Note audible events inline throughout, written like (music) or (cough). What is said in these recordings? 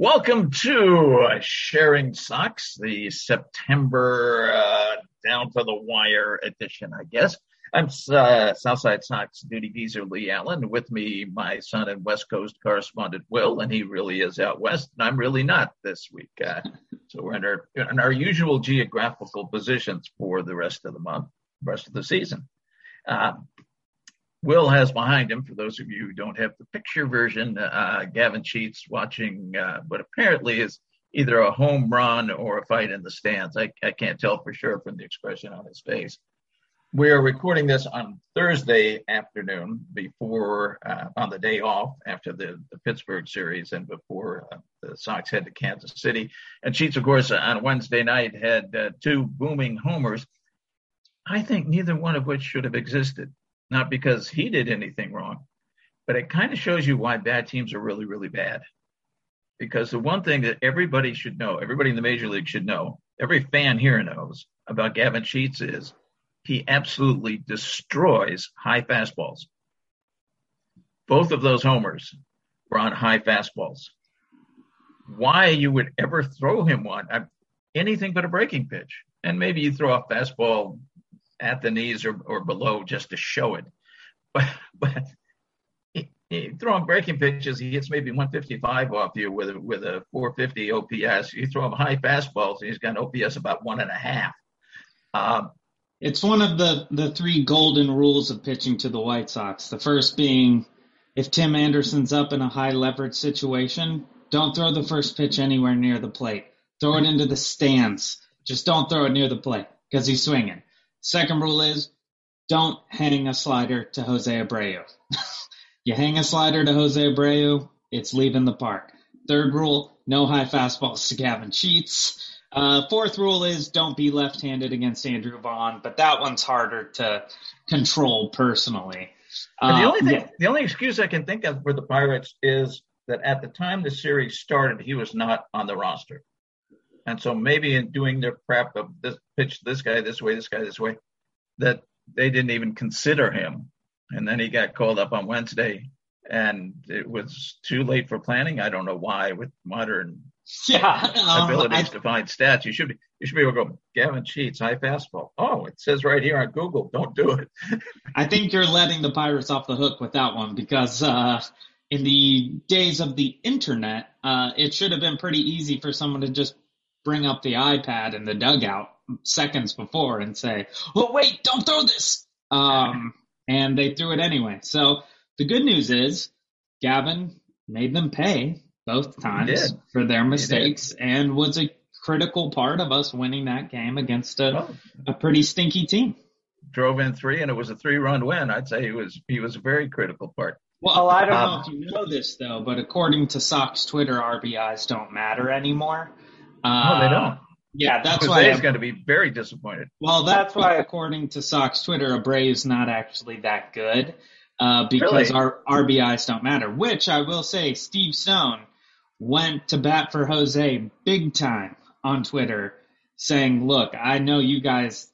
Welcome to Sharing Sox, the September uh, down to the wire edition, I guess. I'm uh, Southside Sox duty geezer Lee Allen. With me, my son and West Coast correspondent Will, and he really is out west, and I'm really not this week. Uh, so we're in our, in our usual geographical positions for the rest of the month, rest of the season. Uh, Will has behind him, for those of you who don't have the picture version, uh, Gavin Sheets watching uh, what apparently is either a home run or a fight in the stands. I, I can't tell for sure from the expression on his face. We are recording this on Thursday afternoon before, uh, on the day off after the, the Pittsburgh series and before uh, the Sox head to Kansas City. And Sheets, of course, on Wednesday night had uh, two booming homers. I think neither one of which should have existed not because he did anything wrong, but it kind of shows you why bad teams are really, really bad. Because the one thing that everybody should know, everybody in the major league should know, every fan here knows about Gavin Sheets is he absolutely destroys high fastballs. Both of those homers were on high fastballs. Why you would ever throw him one, uh, anything but a breaking pitch. And maybe you throw a fastball at the knees or, or below just to show it. (laughs) But, but he, he, throwing breaking pitches, he hits maybe 155 off you with a, with a 450 OPS. You throw him high fastballs, and he's got an OPS about one and a half. Um, it's one of the, the three golden rules of pitching to the White Sox. The first being if Tim Anderson's up in a high leverage situation, don't throw the first pitch anywhere near the plate. Throw it into the stands. Just don't throw it near the plate because he's swinging. Second rule is don't hang a slider to Jose Abreu. (laughs) you hang a slider to Jose Abreu, it's leaving the park. Third rule, no high fastballs to Gavin Sheets. Uh, fourth rule is don't be left-handed against Andrew Vaughn, but that one's harder to control personally. the only um, thing, yeah. the only excuse I can think of for the Pirates is that at the time the series started, he was not on the roster. And so maybe in doing their prep of this pitch, this guy this way, this guy this way, that they didn't even consider him. And then he got called up on Wednesday and it was too late for planning. I don't know why with modern (laughs) yeah, abilities I, to find stats. You should be you should be able to go Gavin Sheets high fastball. Oh, it says right here on Google, don't do it. (laughs) I think you're letting the Pirates off the hook with that one because uh, in the days of the internet, uh, it should have been pretty easy for someone to just bring up the iPad in the dugout seconds before and say, "Oh wait, don't throw this." Um, and they threw it anyway. So the good news is Gavin made them pay both times for their mistakes and was a critical part of us winning that game against a, oh. a pretty stinky team. Drove in three and it was a three run win. I'd say he was he was a very critical part. Well, I don't um, know if you know this though, but according to Sox Twitter, RBIs don't matter anymore. Uh, no, they don't. Yeah, that's why he's going to be very disappointed. Well, that's why, according to Sox Twitter, is not actually that good uh, because really? our RBIs don't matter. Which I will say, Steve Stone went to bat for Jose big time on Twitter, saying, "Look, I know you guys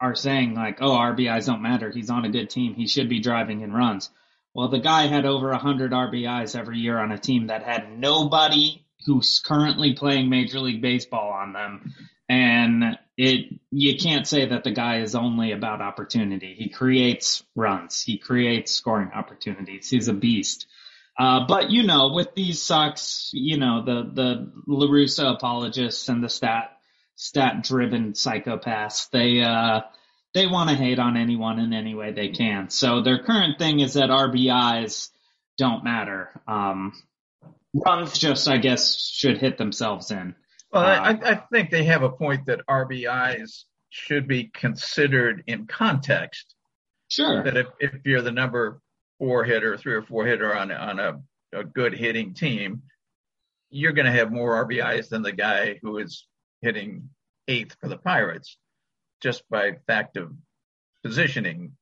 are saying like, oh, RBIs don't matter. He's on a good team. He should be driving in runs." Well, the guy had over 100 RBIs every year on a team that had nobody who's currently playing Major League Baseball on them. And it you can't say that the guy is only about opportunity. He creates runs. He creates scoring opportunities. He's a beast. Uh, but you know, with these Sox, you know, the the La Russa apologists and the stat stat driven psychopaths, they uh they want to hate on anyone in any way they can. So their current thing is that RBIs don't matter. Um, runs just, I guess, should hit themselves in. Well, uh, I, I think they have a point that RBIs should be considered in context. Sure. That if, if you're the number four hitter, three or four hitter on on a, a good hitting team, you're going to have more RBIs than the guy who is hitting eighth for the Pirates, just by fact of positioning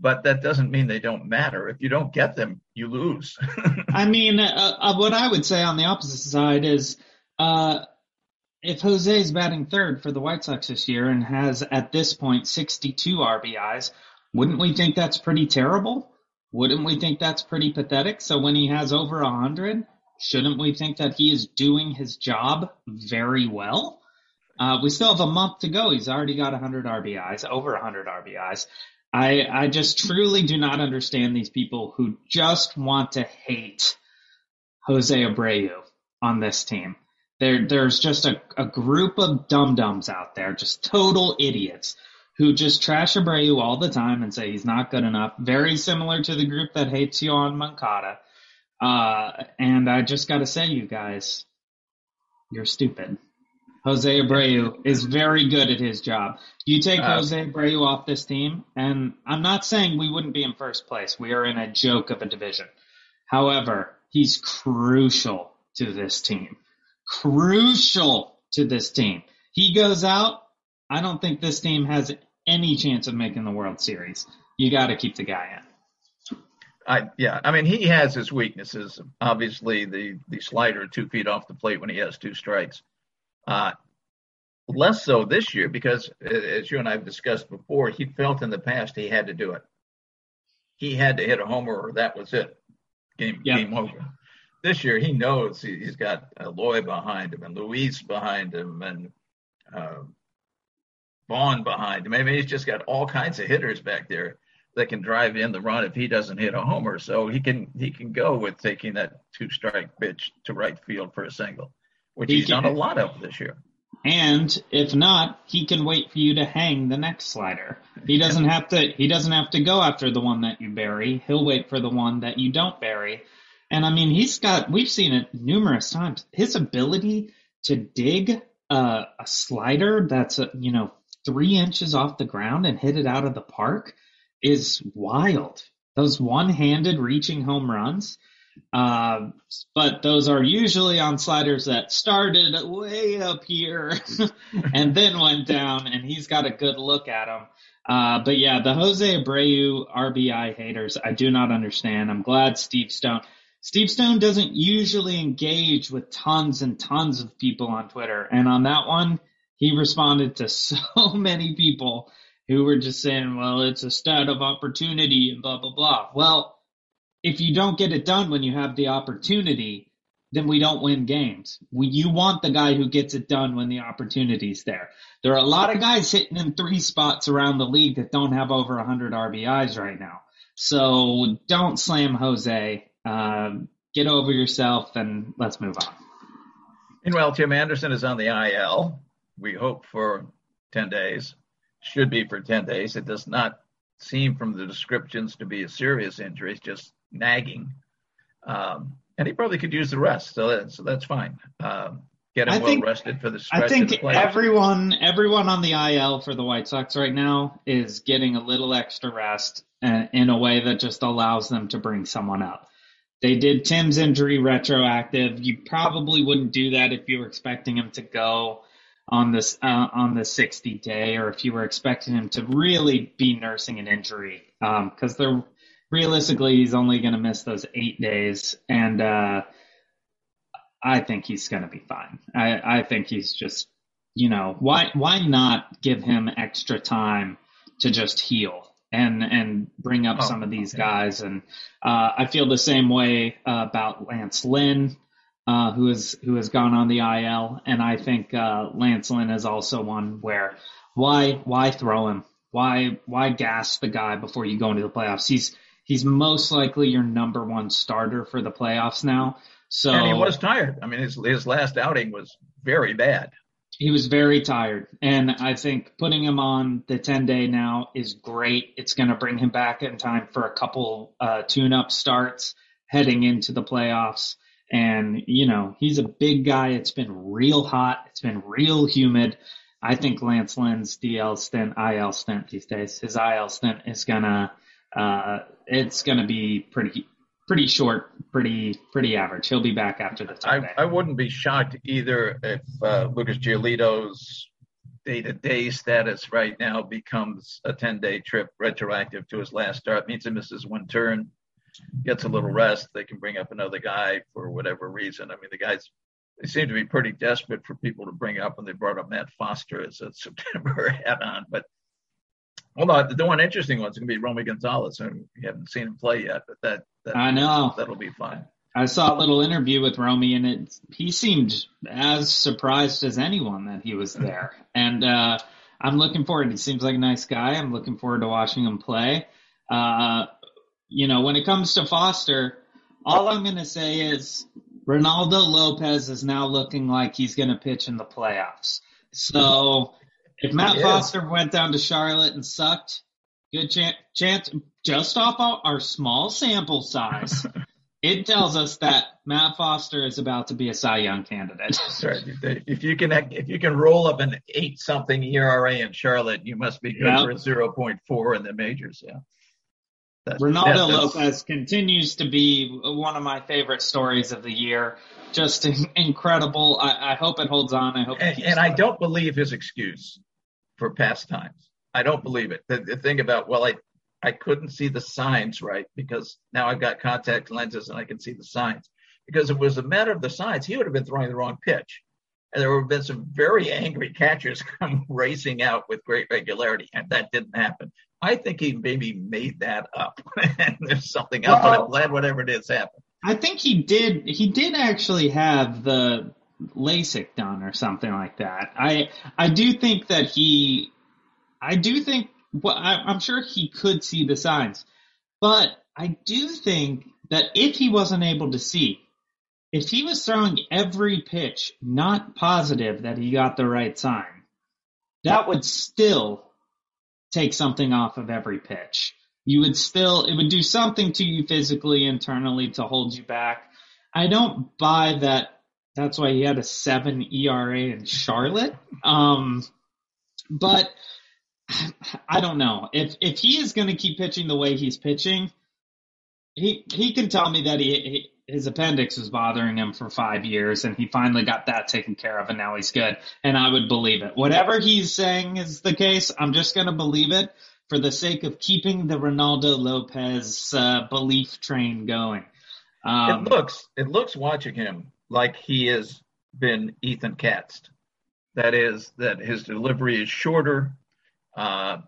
but that doesn't mean they don't matter. If you don't get them, you lose. (laughs) I mean, uh, uh, what I would say on the opposite side is, uh, if Jose is batting third for the White Sox this year and has at this point 62 RBIs, wouldn't we think that's pretty terrible? Wouldn't we think that's pretty pathetic? So when he has over 100, shouldn't we think that he is doing his job very well? Uh, we still have a month to go. He's already got 100 RBIs, over 100 RBIs. I I just truly do not understand these people who just want to hate Jose Abreu on this team. There there's just a, a group of dum dums out there, just total idiots who just trash Abreu all the time and say he's not good enough. Very similar to the group that hates Yoan Moncada. Uh, and I just got to say, you guys, you're stupid. Jose Abreu is very good at his job. You take uh, Jose Abreu off this team, and I'm not saying we wouldn't be in first place. We are in a joke of a division. However, he's crucial to this team. Crucial to this team. He goes out, I don't think this team has any chance of making the World Series. You got to keep the guy in. I, yeah, I mean he has his weaknesses. Obviously, the the slider two feet off the plate when he has two strikes. Uh, less so this year because, as you and I have discussed before, he felt in the past he had to do it. He had to hit a homer, or that was it. Game yep. game over. This year, he knows he, has got Eloy behind him and Luis behind him and uh, Vaughn behind him. I mean, he's just got all kinds of hitters back there that can drive in the run if he doesn't hit a homer. So he can he can go with taking that two strike pitch to right field for a single which he he's done a (laughs) lot of this year. And if not, he can wait for you to hang the next slider. He (laughs) doesn't have to. He doesn't have to go after the one that you bury. He'll wait for the one that you don't bury. And I mean, he's got. We've seen it numerous times. His ability to dig a slider that's a, you know three inches off the ground and hit it out of the park is wild. Those one-handed reaching home runs uh, but those are usually on sliders that started way up here (laughs) and then went down, and he's got a good look at them. Uh, but yeah, the Jose Abreu RBI haters, I do not understand. I'm glad Steve Stone. Steve Stone doesn't usually engage with tons and tons of people on Twitter, and on that one, he responded to (laughs) so many people who were just saying, "Well, it's a stat of opportunity" and blah blah blah. Well if you don't get it done when you have the opportunity, then we don't win games. We, you want the guy who gets it done when the opportunity's there. There are a lot of guys hitting in three spots around the league that don't have over 100 RBIs right now. So don't slam Jose. Uh, get over yourself and let's move on. Meanwhile, Tim Anderson is on the IL. We hope for 10 days. Should be for 10 days. It does not seem from the descriptions to be a serious injury, it's just nagging. Um, and he probably could use the rest, so that's so that's fine. Um, get him I well think, rested for the stretch. I think everyone everyone on the IL for the White Sox right now is getting a little extra rest uh, in a way that just allows them to bring someone up. They did Tim's injury retroactive. You probably wouldn't do that if you were expecting him to go on this uh, on the 60 day, or if you were expecting him to really be nursing an injury, because um, they're realistically he's only going to miss those eight days, and uh, I think he's going to be fine. I, I think he's just you know why why not give him extra time to just heal and and bring up oh, some of these okay. guys and uh, I feel the same way uh, about Lance Lynn uh, who has who has gone on the IL, and I think uh, Lance Lynn is also one where why why throw him? Why why gas the guy before you go into the playoffs? He's he's most likely your number one starter for the playoffs now. So and he was tired. I mean, his his last outing was very bad. He was very tired, and I think putting him on the ten day now is great. It's going to bring him back in time for a couple uh, tune up starts heading into the playoffs. And, you know, he's a big guy. It's been real hot. It's been real humid. I think Lance Lynn's DL stint, IL stint these days, his IL stint is gonna, uh, it's gonna be pretty, pretty short, pretty, pretty average. He'll be back after the time. I, I wouldn't be shocked either if uh, Lucas Giolito's day-to-day status right now becomes a 10-day trip retroactive to his last start. Means he misses one turn gets a little rest, they can bring up another guy for whatever reason. I mean, the guys they seem to be pretty desperate for people to bring up, and they brought up Matt Foster as a (laughs) September add-on. But on, the one interesting one's going to be Romy Gonzalez, and we haven't seen him play yet, but that, that I know that'll be fun. I saw a little interview with Romy, and it he seemed as surprised as anyone that he was there, and uh, I'm looking forward. He seems like a nice guy. I'm looking forward to watching him play. Uh, you know, when it comes to Foster, all I'm going to say is Reynaldo Lopez is now looking like he's going to pitch in the playoffs. So if Matt Foster went down to Charlotte and sucked, good chance, chance just off our small sample size, (laughs) it tells us that Matt Foster is about to be a Cy Young candidate. That's right. If you can, if you can roll up an eight something ERA in Charlotte, you must be good yep. for a zero point four in the majors. Yeah. Reynaldo Lopez continues to be one of my favorite stories of the year. Just incredible. I, I hope it holds on. I hope. And, and I don't believe his excuse for past times. I don't believe it. The, the thing about well, I I couldn't see the signs right because now I've got contact lenses and I can see the signs. Because it was a matter of the signs, he would have been throwing the wrong pitch. And there would have been some very angry catchers (laughs) come racing out with great regularity, and that didn't happen. I think he maybe made that up. (laughs) and there's something else, well, but I'm glad whatever it is happened. I think he did. He did actually have the LASIK done or something like that. I I do think that he. I do think. Well, I, I'm sure he could see the signs, but I do think that if he wasn't able to see, if he was throwing every pitch not positive that he got the right sign, that would still take something off of every pitch. You would still, it would do something to you physically, internally to hold you back. I don't buy that. That's why he had a seven ERA in Charlotte. Um, but (sighs) I don't know if if he is going to keep pitching the way he's pitching. He he can tell me that he, he his appendix was bothering him for five years and he finally got that taken care of and now he's good. And I would believe it. Whatever he's saying is the case, I'm just going to believe it for the sake of keeping the Reynaldo Lopez uh, belief train going. Um, it looks, it looks watching him like he has been Ethan Katz. That is, that his delivery is shorter. Uh,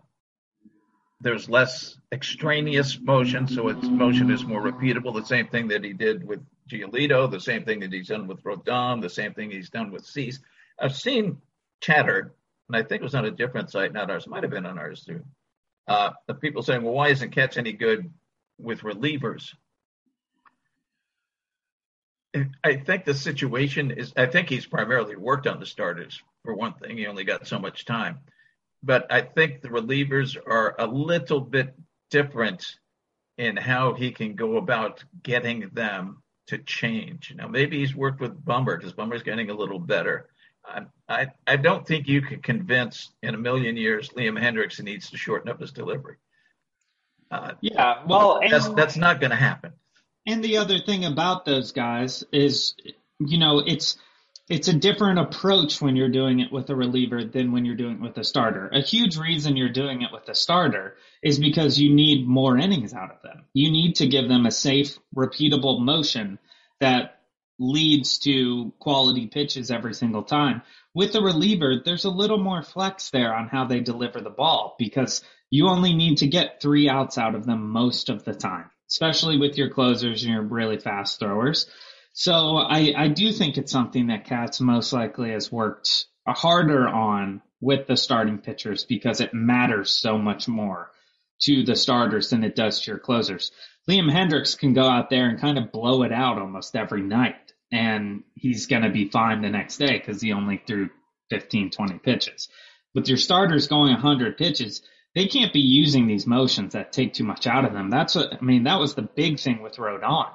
there's less extraneous motion, so its motion is more repeatable. The same thing that he did with Giolito, the same thing that he's done with Rodon, the same thing he's done with Cease. I've seen chatter, and I think it was on a different site, not ours, might have been on ours too, uh, of people saying, well, why isn't Katz any good with relievers? I think the situation is, I think he's primarily worked on the starters, for one thing. He only got so much time. but I think the relievers are a little bit different in how he can go about getting them to change. Now, maybe he's worked with Bummer because Bummer's getting a little better. I, I, I don't think you can convince in a million years Liam Hendriks needs to shorten up his delivery. Uh, yeah, well, that's that's not going to happen. And the other thing about those guys is, you know, it's it's a different approach when you're doing it with a reliever than when you're doing it with a starter. A huge reason you're doing it with a starter is because you need more innings out of them. You need to give them a safe, repeatable motion that leads to quality pitches every single time. With a reliever, there's a little more flex there on how they deliver the ball because you only need to get three outs out of them most of the time, especially with your closers and your really fast throwers. So I, I do think it's something that Katz most likely has worked harder on with the starting pitchers because it matters so much more to the starters than it does to your closers. Liam Hendriks can go out there and kind of blow it out almost every night and he's going to be fine the next day because he only threw 15, 20 pitches. With your starters going 100 pitches, they can't be using these motions that take too much out of them. That's what, I mean, that was the big thing with Rodon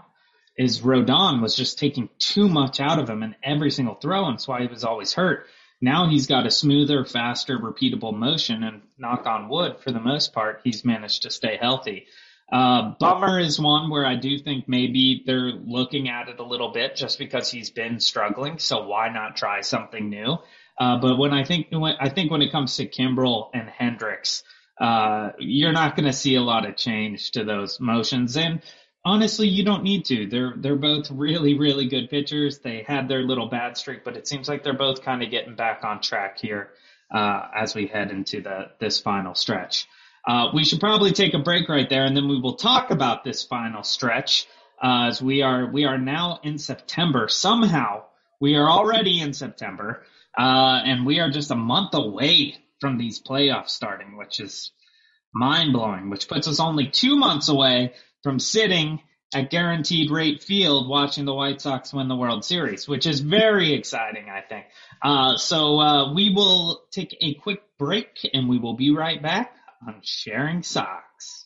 is Rodon was just taking too much out of him in every single throw, and that's why he was always hurt. Now he's got a smoother, faster, repeatable motion, and knock on wood, for the most part, he's managed to stay healthy. Uh, Bummer is one where I do think maybe they're looking at it a little bit just because he's been struggling. So why not try something new? Uh, but when I think when, I think when it comes to Kimbrel and Hendriks, uh, you're not going to see a lot of change to those motions. And honestly, you don't need to. They're they're both really really good pitchers. They had their little bad streak, but it seems like they're both kind of getting back on track here uh, as we head into the this final stretch. Uh, we should probably take a break right there, and then we will talk about this final stretch uh, as we are we are now in September. Somehow we are already in September, uh, and we are just a month away from these playoffs starting, which is mind blowing. Which puts us only two months away from sitting at Guaranteed Rate Field watching the White Sox win the World Series, which is very exciting, I think. Uh, so uh, we will take a quick break and we will be right back on Sharing Sox.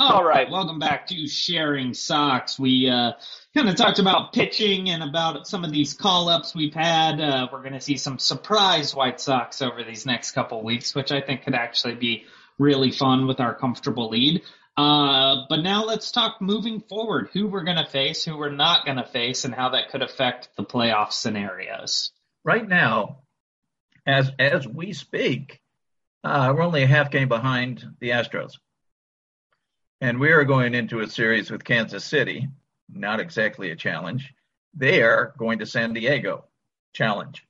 All right, welcome back to Sharing Sox. We uh, kind of talked about pitching and about some of these call ups we've had. Uh, we're going to see some surprise White Sox over these next couple weeks, which I think could actually be really fun with our comfortable lead. Uh, but now let's talk moving forward who we're going to face, who we're not going to face, and how that could affect the playoff scenarios. Right now, as as we speak, uh, we're only a half game behind the Astros. And we are going into a series with Kansas City, not exactly a challenge. They are going to San Diego, challenge.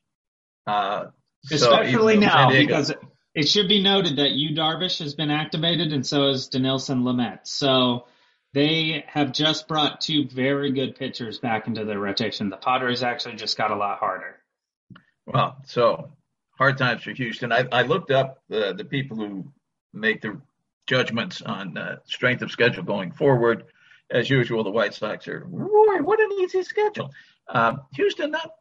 Uh, Especially so now, because it should be noted that Yu Darvish has been activated, and so has Dinelson Lamet. So they have just brought two very good pitchers back into their rotation. The Padres actually just got a lot harder. Well, so hard times for Houston. I, I looked up the, the people who make the judgments on uh, strength of schedule going forward. As usual, the White Sox are, what an easy schedule. Um, Houston, not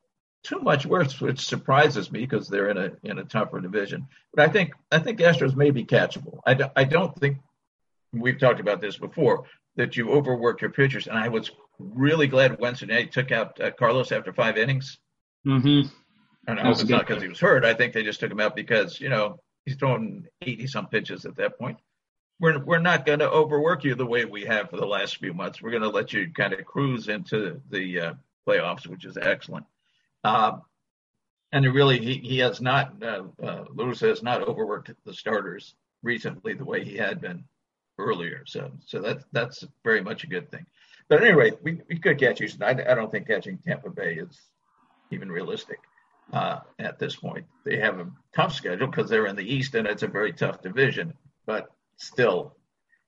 too much worse, which surprises me because they're in a in a tougher division. But I think I think Astros may be catchable. I, do, I don't think we've talked about this before that you overwork your pitchers, and I was really glad Wednesday took out uh, Carlos after five innings. Mm-hmm. And I hope it's not because he was hurt. I think they just took him out because, you know, he's throwing 80 some pitches at that point. We're, we're not going to overwork you the way we have for the last few months. We're going to let you kind of cruise into the uh, playoffs, which is excellent. Uh, and really, he, he has not, uh, uh, Lewis has not overworked the starters recently the way he had been earlier. So, so that's, that's very much a good thing. But anyway, we, we could catch Houston. I, I don't think catching Tampa Bay is even realistic uh, at this point. They have a tough schedule because they're in the East and it's a very tough division, but still.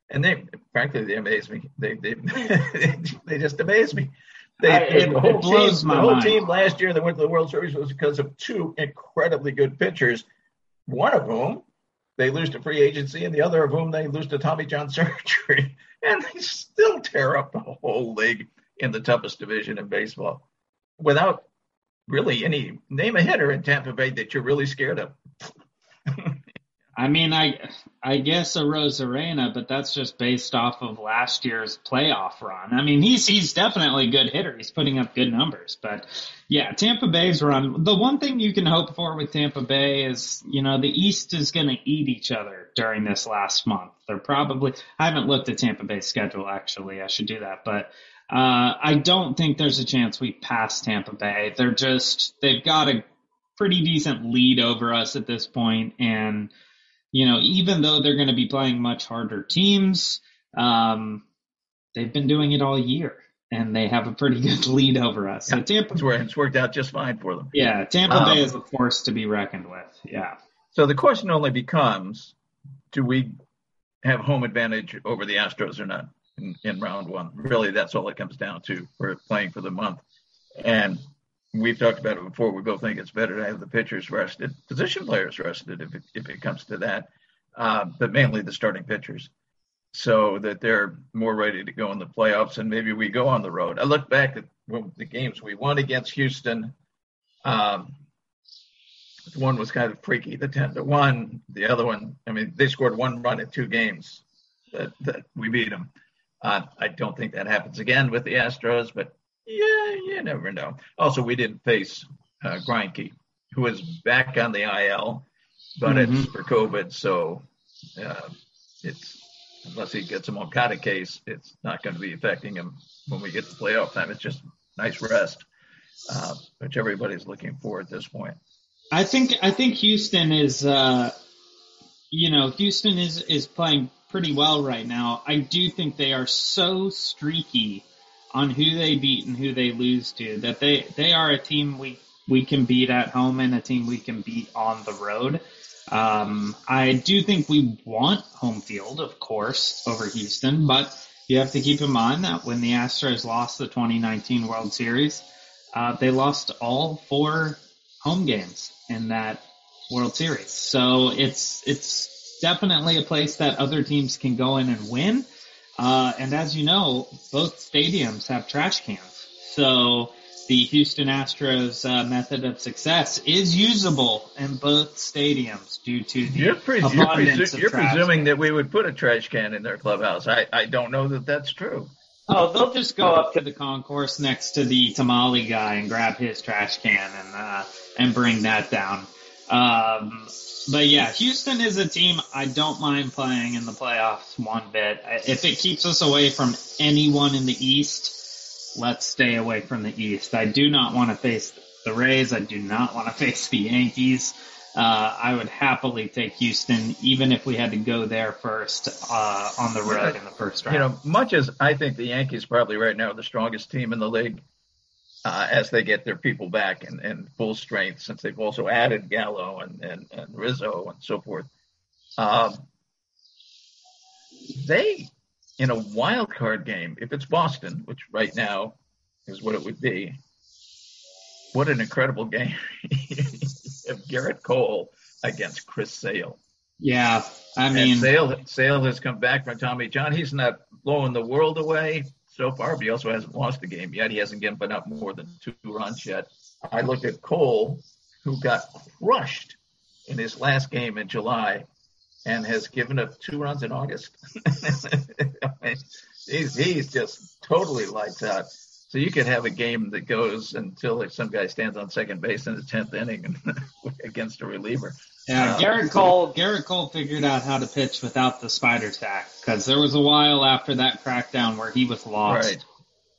And they, frankly, they amaze me. They, they, (laughs) they just amaze me. They, I, it, the whole, team, the whole mind. team last year that went to the World Series was because of two incredibly good pitchers. One of whom they lose to free agency, and the other of whom they lose to Tommy John (laughs) surgery, and they still tear up the whole league in the toughest division in baseball without really any name a hitter in Tampa Bay that you're really scared of. (laughs) I mean, I I guess Arozarena, but that's just based off of last year's playoff run. I mean, he's he's definitely a good hitter. He's putting up good numbers, but yeah, Tampa Bay's run. The one thing you can hope for with Tampa Bay is, you know, the East is going to eat each other during this last month. They're probably. I haven't looked at Tampa Bay's schedule actually. I should do that, but uh, I don't think there's a chance we pass Tampa Bay. They're just they've got a pretty decent lead over us at this point, and you know even though they're going to be playing much harder teams, um, they've been doing it all year, and they have a pretty (laughs) good lead over us. Yeah, so Tampa, it's, it's worked out just fine for them. Yeah, Tampa um, Bay is a force to be reckoned with. Yeah. So the question only becomes, do we have home advantage over the Astros or not? in, in round one. Really, that's all it comes down to for playing for the month. And we've talked about it before. We both think it's better to have the pitchers rested, position players rested if it, if it comes to that, uh, but mainly the starting pitchers, so that they're more ready to go in the playoffs. And maybe we go on the road. I look back at the games we won against Houston. Um, one was kind of freaky, the ten to one. The other one, I mean, they scored one run in two games that, that we beat them. Uh, I don't think that happens again with the Astros, but yeah, you never know. Also, we didn't face uh, Greinke, who is back on the IL, but mm-hmm. it's for COVID, so uh, it's unless he gets a Moncada case, it's not going to be affecting him when we get to playoff time. It's just nice rest, uh, which everybody's looking for at this point. I think I think Houston is, uh, you know, Houston is is playing pretty well right now. I do think they are so streaky on who they beat and who they lose to that they they are a team we we can beat at home and a team we can beat on the road. Um, I do think we want home field, of course, over Houston, but you have to keep in mind that when the Astros lost the 2019 World Series, uh, they lost all four home games in that World Series. So it's it's definitely a place that other teams can go in and win. Uh, and as you know, both stadiums have trash cans. So the Houston Astros uh, method of success is usable in both stadiums due to the you're, pre- you're, presu- you're presuming that we would put a trash can in their clubhouse. I, I don't know that that's true. Oh, they'll just go up to the concourse next to the tamale guy and grab his trash can and uh, and bring that down. Um, but yeah, Houston is a team I don't mind playing in the playoffs one bit. If it keeps us away from anyone in the East, let's stay away from the East. I do not want to face the Rays. I do not want to (laughs) face the Yankees. Uh, I would happily take Houston, even if we had to go there first uh, on the road in the first round. You know, much as I think the Yankees probably right now are the strongest team in the league, uh, as they get their people back in, in full strength, since they've also added Gallo and, and, and Rizzo and so forth. Um, they, in a wild card game, if it's Boston, which right now is what it would be, what an incredible game (laughs) of Gerrit Cole against Chris Sale. Yeah, I mean, and Sale, Sale has come back from Tommy John. He's not blowing the world away, so far, but he also hasn't lost a game yet. He hasn't given up more than two runs yet. I looked at Cole, who got crushed in his last game in July and has given up two runs in August. (laughs) he's, he's just totally lights out. So you could have a game that goes until like, some guy stands on second base in the tenth inning (laughs) against a reliever. Yeah, um, Gerrit Cole. Gerrit Cole figured out how to pitch without the spider tack because there was a while after that crackdown where he was lost, right.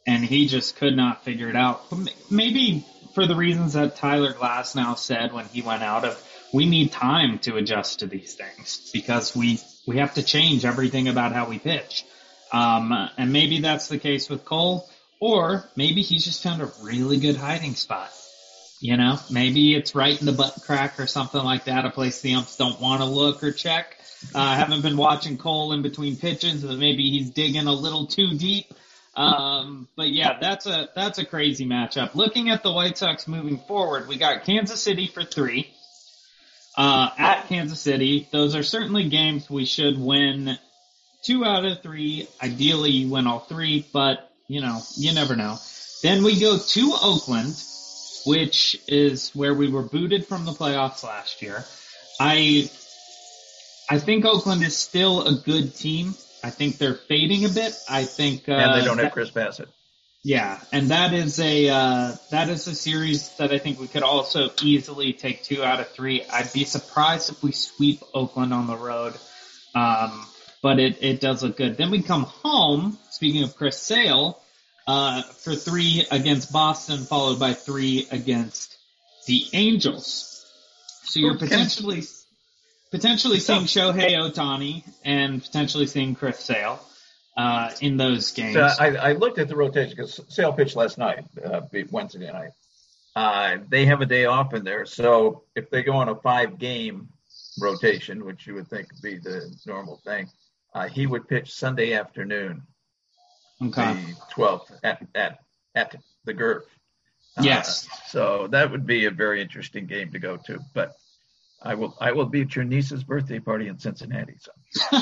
and he just could not figure it out. Maybe for the reasons that Tyler Glasnow said when he went out of, we need time to adjust to these things because we we have to change everything about how we pitch. Um, and maybe that's the case with Cole. Or maybe he's just found a really good hiding spot. You know, maybe it's right in the butt crack or something like that, a place the umps don't want to look or check. Uh, I haven't been watching Cole in between pitches, but maybe he's digging a little too deep. Um, but yeah, that's a that's a crazy matchup. Looking at the White Sox moving forward, we got Kansas City for three. Uh, at Kansas City, those are certainly games we should win two out of three. Ideally, you win all three, but you know, you never know. Then we go to Oakland, which is where we were booted from the playoffs last year. I I think Oakland is still a good team. I think they're fading a bit. I think uh, and they don't have Chris Bassitt. Yeah, and that is a uh, that is a series that I think we could also easily take two out of three. I'd be surprised if we sweep Oakland on the road. Um, but it, it does look good. Then we come home, speaking of Chris Sale, uh, for three against Boston, followed by three against the Angels. So you're potentially potentially seeing Shohei Ohtani and potentially seeing Chris Sale uh, in those games. So I, I looked at the rotation because Sale pitched last night, uh, Wednesday night. Uh, they have a day off in there, so if they go on a five-game rotation, which you would think would be the normal thing, uh, he would pitch Sunday afternoon, okay. the 12th at, at, at the Gerv. Uh, yes. So that would be a very interesting game to go to. But I will I will be at your niece's birthday party in Cincinnati. So.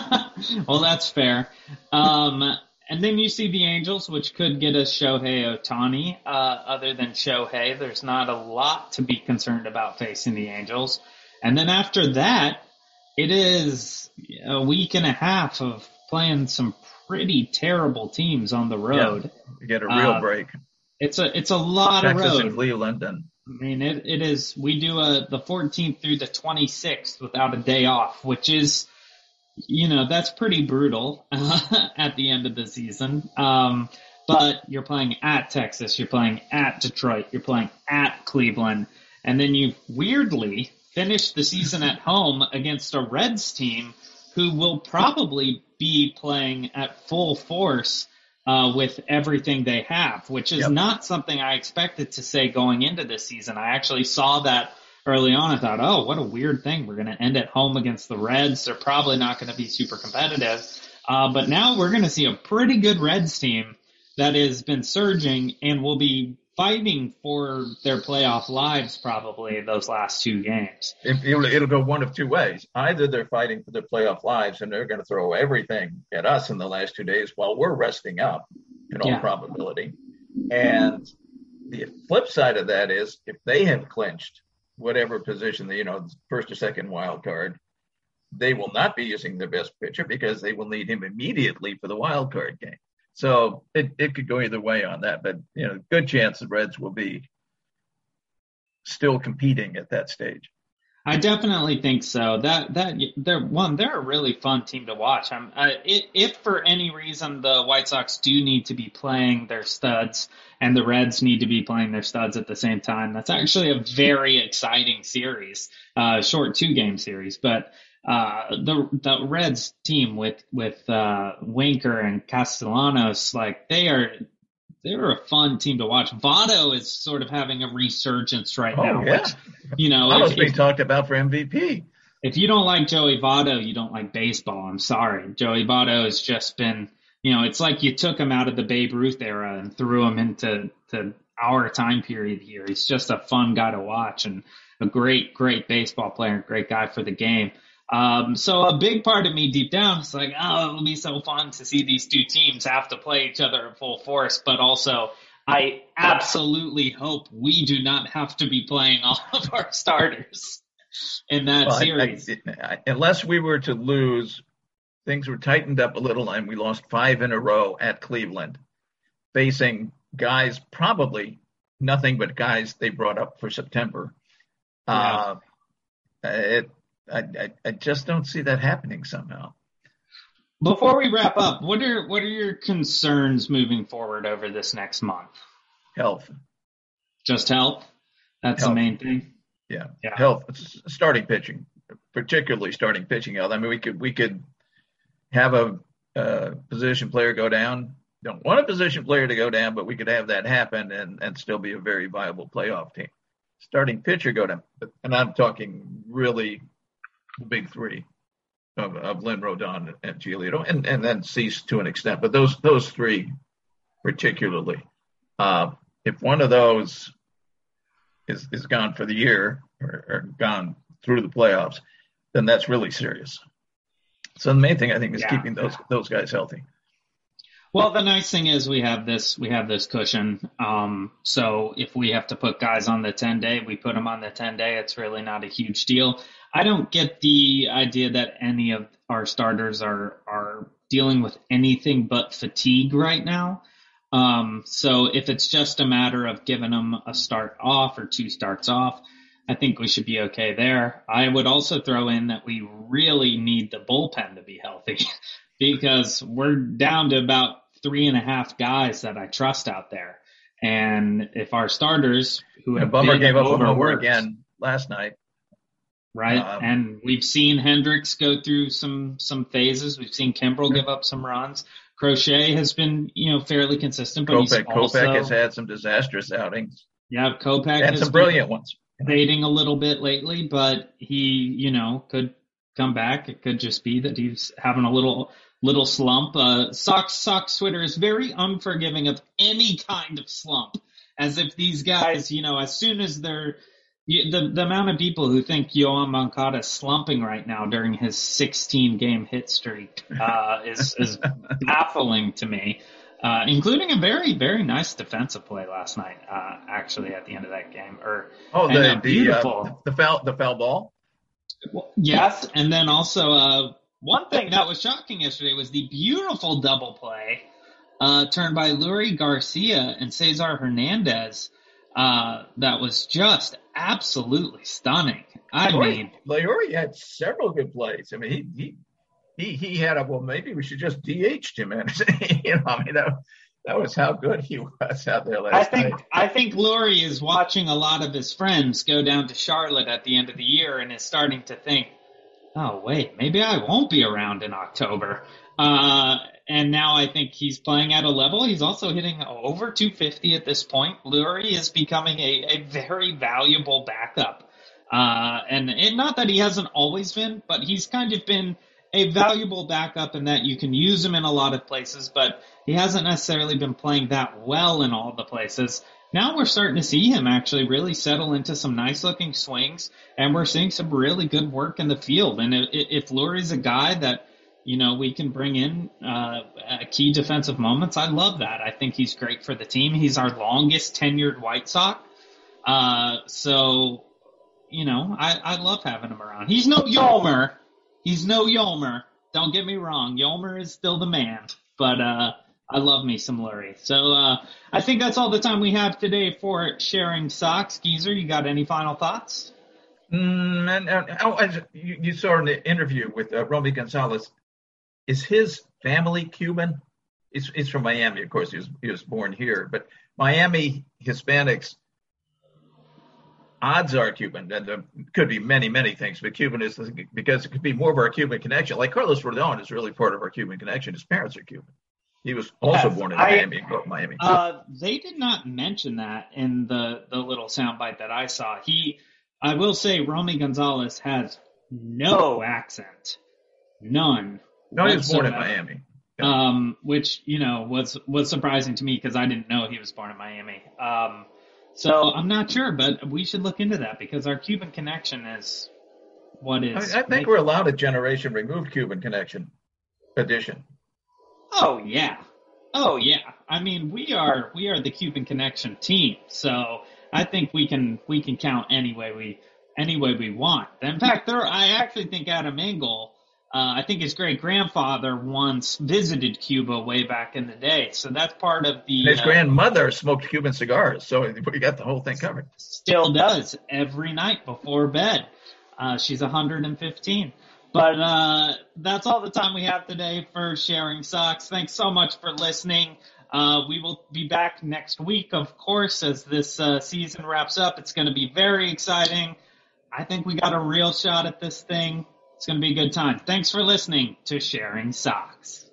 (laughs) well, that's fair. Um, and then you see the Angels, which could get us Shohei Ohtani. Uh, other than Shohei, there's not a lot to be concerned about facing the Angels. And then after that, it is a week and a half of playing some pretty terrible teams on the road. Yeah, you get a real uh, break. It's a it's a lot Texas of road. and Cleveland and I mean it it is we do a the 14th through the 26th without a day off, which is you know that's pretty brutal uh, (laughs) at the end of the season. Um, but you're playing at Texas, you're playing at Detroit, you're playing at Cleveland, and then you weirdly finish the season at home against a Reds team who will probably be playing at full force uh, with everything they have, which is yep. not something I expected to say going into this season. I actually saw that early on. I thought, oh, what a weird thing. We're going to end at home against the Reds. They're probably not going to be super competitive. Uh, but now we're going to see a pretty good Reds team that has been surging and will be fighting for their playoff lives probably those last two games. It'll, it'll go one of two ways. Either they're fighting for their playoff lives and they're going to throw everything at us in the last two days while we're resting up in all yeah. probability. And the flip side of that is if they have clinched whatever position, you know, first or second wild card, they will not be using their best pitcher because they will need him immediately for the wild card game. So it, it could go either way on that, but you know, good chance the Reds will be still competing at that stage. I definitely think so. That that they're one. They're a really fun team to watch. I'm, I, if for any reason the White Sox do need to be playing their studs and the Reds need to be playing their studs at the same time, that's actually a very exciting series. Uh, short two game series, but uh, the the Reds team with with uh, Winker and Castellanos, like they are they're a fun team to watch. Votto is sort of having a resurgence right oh, now. Yeah. Which, you know, Votto's being talked about for MVP. If you don't like Joey Votto, you don't like baseball. I'm sorry. Joey Votto has just been, you know, it's like you took him out of the Babe Ruth era and threw him into to our time period here. He's just a fun guy to watch and a great, great baseball player, great guy for the game. Um, so a big part of me deep down is like, oh, it'll be so fun to see these two teams have to play each other in full force, but also I absolutely hope we do not have to be playing all of our starters in that well, series. I, I, unless we were to lose, things were tightened up a little and we lost five in a row at Cleveland, facing guys, probably nothing but guys they brought up for September. Yeah. Uh, it, I, I, I just don't see that happening somehow. Before we wrap up, what are what are your concerns moving forward over this next month? Health. Just health. That's health. the main thing. Yeah. yeah. Health. Starting pitching, particularly starting pitching health. I mean, we could we could have a, a position player go down. Don't want a position player to go down, but we could have that happen and and still be a very viable playoff team. Starting pitcher go down, and I'm talking really big three of, of Lynn Rodon and Giolito, and, and then Cease to an extent. But those those three particularly, uh, if one of those is is gone for the year or, or, gone through the playoffs, then that's really serious. So the main thing I think is yeah, keeping those those guys healthy. Well, the nice thing is we have this we have this cushion. Um, so if we have to put guys on the ten day, we put them on the ten day. It's really not a huge deal. I don't get the idea that any of our starters are are dealing with anything but fatigue right now. Um, so if it's just a matter of giving them a start off or two starts off, I think we should be okay there. I would also throw in that we really need the bullpen to be healthy (laughs) because we're down to about three and a half guys that I trust out there. And if our starters who have Bummer gave up over a homer again last night, right? Um, and we've seen Hendriks go through some some phases. We've seen Kimbrel give up some runs. Crochet has been you know fairly consistent, but Kopech, he's also, Kopech has had some disastrous outings. Yeah, Kopech had some brilliant ones. Fading a little bit lately, but he you know could come back. It could just be that he's having a little little slump. Uh, Sox Sox Twitter is very unforgiving of any kind of slump, as if these guys, you know, as soon as they're the the amount of people who think Yoan Moncada is slumping right now during his 16 game hit streak uh, is is (laughs) baffling to me. Uh, including a very very nice defensive play last night, uh, actually at the end of that game. Or oh, the the, beautiful uh, the foul the foul ball. Well, yes, and then also uh, one thing that was shocking yesterday was the beautiful double play uh, turned by Leury Garcia and Cesar Hernandez. Uh, that was just absolutely stunning. I Leury, mean, Leury had several good plays. I mean, he he he, he had a well. Maybe we should just DH him. And (laughs) you know, I mean that that was how good he was out there last I think night. I think Leury is watching a lot of his friends go down to Charlotte at the end of the year and is starting to think, oh wait, maybe I won't be around in October. Uh, and now I think he's playing at a level. He's also hitting over 250 at this point. Leury is becoming a, a very valuable backup. Uh, and it, not that he hasn't always been, but he's kind of been a valuable backup in that you can use him in a lot of places, but he hasn't necessarily been playing that well in all the places now we're starting to see him actually really settle into some nice looking swings, and we're seeing some really good work in the field. And if, if a guy that you know we can bring in uh, key defensive moments, I love that. I think he's great for the team. He's our longest tenured White Sox, uh, so you know I, I love having him around. He's no Yolmer, he's no Yolmer. Don't get me wrong, Yolmer is still the man, but uh, I love me some Leury. So uh, I think that's all the time we have today for Sharing Sox. Geezer, you got any final thoughts? Mm, and, uh, oh, you, you, saw in the interview with uh, Romy Gonzalez, is his family Cuban? He's, he's from Miami, of course. He was, he was born here, but Miami Hispanics odds are Cuban, and there could be many, many things, but Cuban is because it could be more of our Cuban connection. Like Carlos Rodon is really part of our Cuban connection. His parents are Cuban. He was also yes, born in Miami, I, Miami. Uh, they did not mention that in the the little soundbite that I saw. He, I will say, Romy Gonzalez has no accent, none. No, he was born in Miami. Yeah. Um, which you know was was surprising to me because I didn't know he was born in Miami. Um, so I'm not sure, but we should look into that because our Cuban connection is what is. I, I think we're allowed a generation removed Cuban connection addition. Oh yeah. Oh yeah. I mean, we are we are the Cuban Connection team, so I think we can we can count any way we any way we want. In fact, there I actually think Adam Engel uh, I think his great grandfather once visited Cuba way back in the day. So that's part of the. And his uh, grandmother smoked Cuban cigars, so (laughs) we got the whole thing covered. Still does every night before bed. Uh, she's 115. But uh, that's all the time we have today for Sharing Sox. Thanks so much for listening. Uh, we will be back next week, of course, as this uh, season wraps up. It's going to be very exciting. I think we got a real shot at this thing. It's going to be a good time. Thanks for listening to Sharing Sox.